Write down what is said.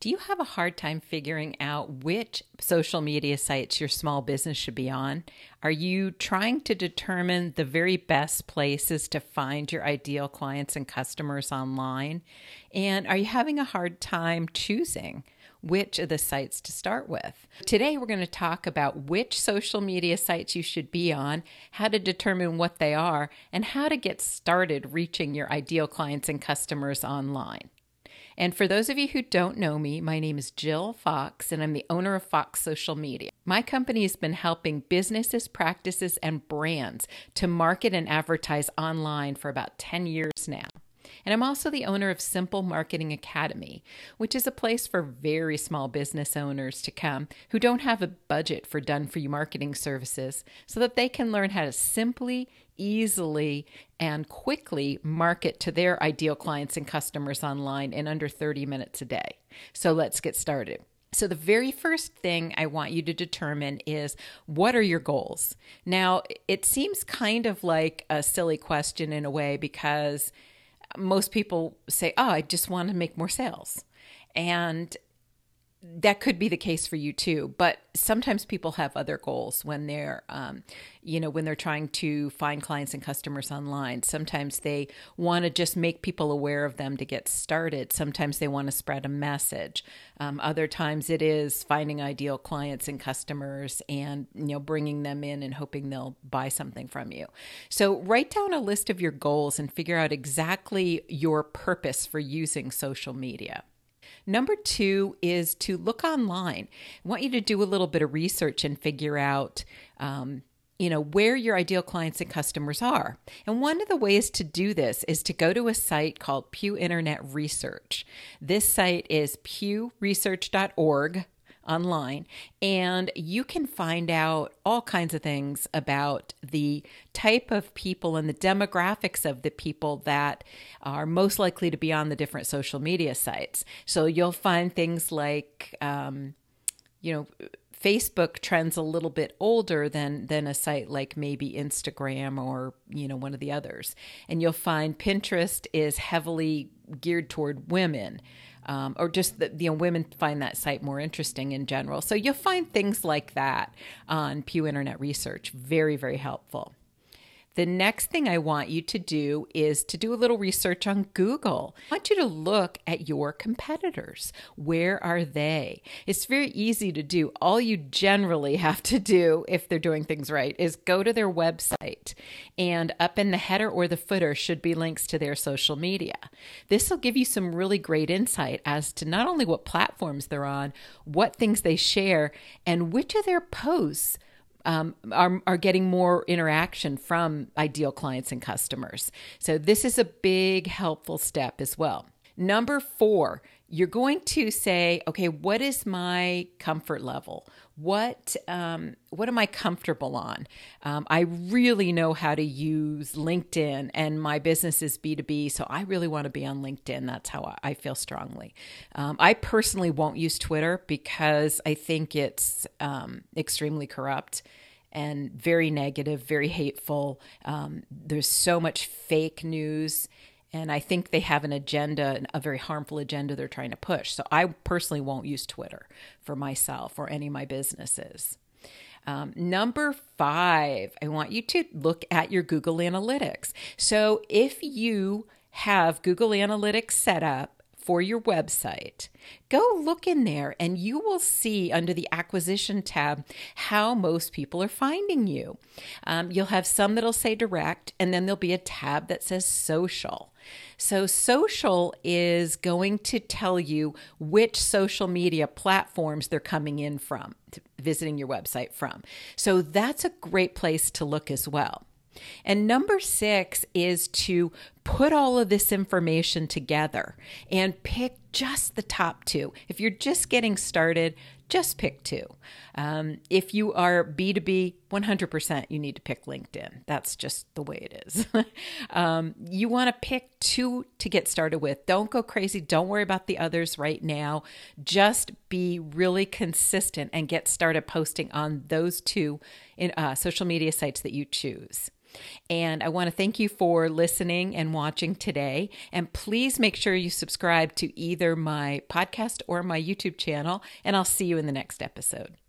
Do you have a hard time figuring out which social media sites your small business should be on? Are you trying to determine the very best places to find your ideal clients and customers online? And are you having a hard time choosing? which of the sites to start with. Today, we're going to talk about which social media sites you should be on, how to determine what they are, and how to get started reaching your ideal clients and customers online. And for those of you who don't know me, my name is Jill Fox, and I'm the owner of Fox Social Media. My company has been helping businesses, practices, and brands to market and advertise online for about 10 years now. And I'm also the owner of Simple Marketing Academy, which is a place for very small business owners to come who don't have a budget for done for you marketing services so that they can learn how to simply, easily, and quickly market to their ideal clients and customers online in under 30 minutes a day. So let's get started. So, the very first thing I want you to determine is what are your goals? Now, it seems kind of like a silly question in a way because most people say, Oh, I just want to make more sales. And that could be the case for you too. But sometimes people have other goals when they're um, you know when they're trying to find clients and customers online. Sometimes they want to just make people aware of them to get started. Sometimes they want to spread a message. Um, other times it is finding ideal clients and customers and you know bringing them in and hoping they'll buy something from you. So write down a list of your goals and figure out exactly your purpose for using social media Number two is to look online. I want you to do a little bit of research and figure out. Um, you know where your ideal clients and customers are. And one of the ways to do this is to go to a site called Pew Internet Research. This site is pewresearch.org online and you can find out all kinds of things about the type of people and the demographics of the people that are most likely to be on the different social media sites. So you'll find things like, um, you know, Facebook trends a little bit older than than a site like maybe Instagram or you know one of the others, and you'll find Pinterest is heavily geared toward women um, or just that you know women find that site more interesting in general. So you'll find things like that on Pew Internet Research. Very very helpful. The next thing I want you to do is to do a little research on Google. I want you to look at your competitors. Where are they? It's very easy to do. All you generally have to do, if they're doing things right, is go to their website. And up in the header or the footer should be links to their social media. This will give you some really great insight as to not only what platforms they're on, what things they share, and which of their posts um, are, are getting more interaction from ideal clients and customers. So, this is a big helpful step as well. Number four, you're going to say, okay, what is my comfort level? What um, what am I comfortable on? Um, I really know how to use LinkedIn, and my business is B two B, so I really want to be on LinkedIn. That's how I feel strongly. Um, I personally won't use Twitter because I think it's um, extremely corrupt and very negative, very hateful. Um, there's so much fake news and I think they have an agenda, a very harmful agenda they're trying to push. So I personally won't use Twitter for myself or any of my businesses. Um, number five, I want you to look at your Google Analytics. So if you have Google Analytics set up, for your website, go look in there and you will see under the acquisition tab how most people are finding you. Um, you'll have some that'll say direct, and then there'll be a tab that says social. So, social is going to tell you which social media platforms they're coming in from, visiting your website from. So, that's a great place to look as well. And number six is to put all of this information together and pick just the top two. If you're just getting started, just pick two. Um, if you are B2B, 100% you need to pick LinkedIn. That's just the way it is. um, you want to pick two to get started with. Don't go crazy. Don't worry about the others right now. Just be really consistent and get started posting on those two in uh, social media sites that you choose. And I want to thank you for listening and watching today. And please make sure you subscribe to either my podcast or my YouTube channel. And I'll see you in the next episode.